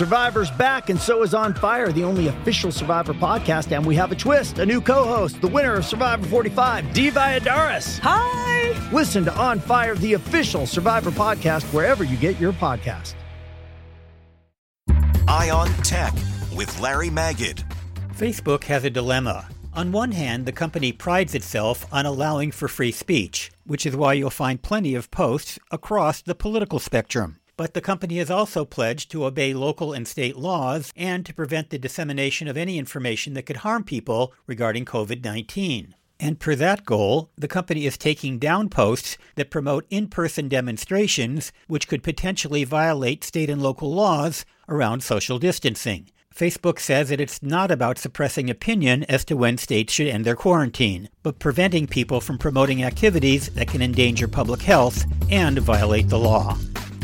Survivor's back, and so is On Fire, the only official Survivor podcast. And we have a twist a new co host, the winner of Survivor 45, Dee Valladares. Hi! Listen to On Fire, the official Survivor podcast, wherever you get your podcast. Eye on Tech with Larry Magid. Facebook has a dilemma. On one hand, the company prides itself on allowing for free speech, which is why you'll find plenty of posts across the political spectrum. But the company has also pledged to obey local and state laws and to prevent the dissemination of any information that could harm people regarding COVID 19. And per that goal, the company is taking down posts that promote in person demonstrations, which could potentially violate state and local laws around social distancing. Facebook says that it's not about suppressing opinion as to when states should end their quarantine, but preventing people from promoting activities that can endanger public health and violate the law.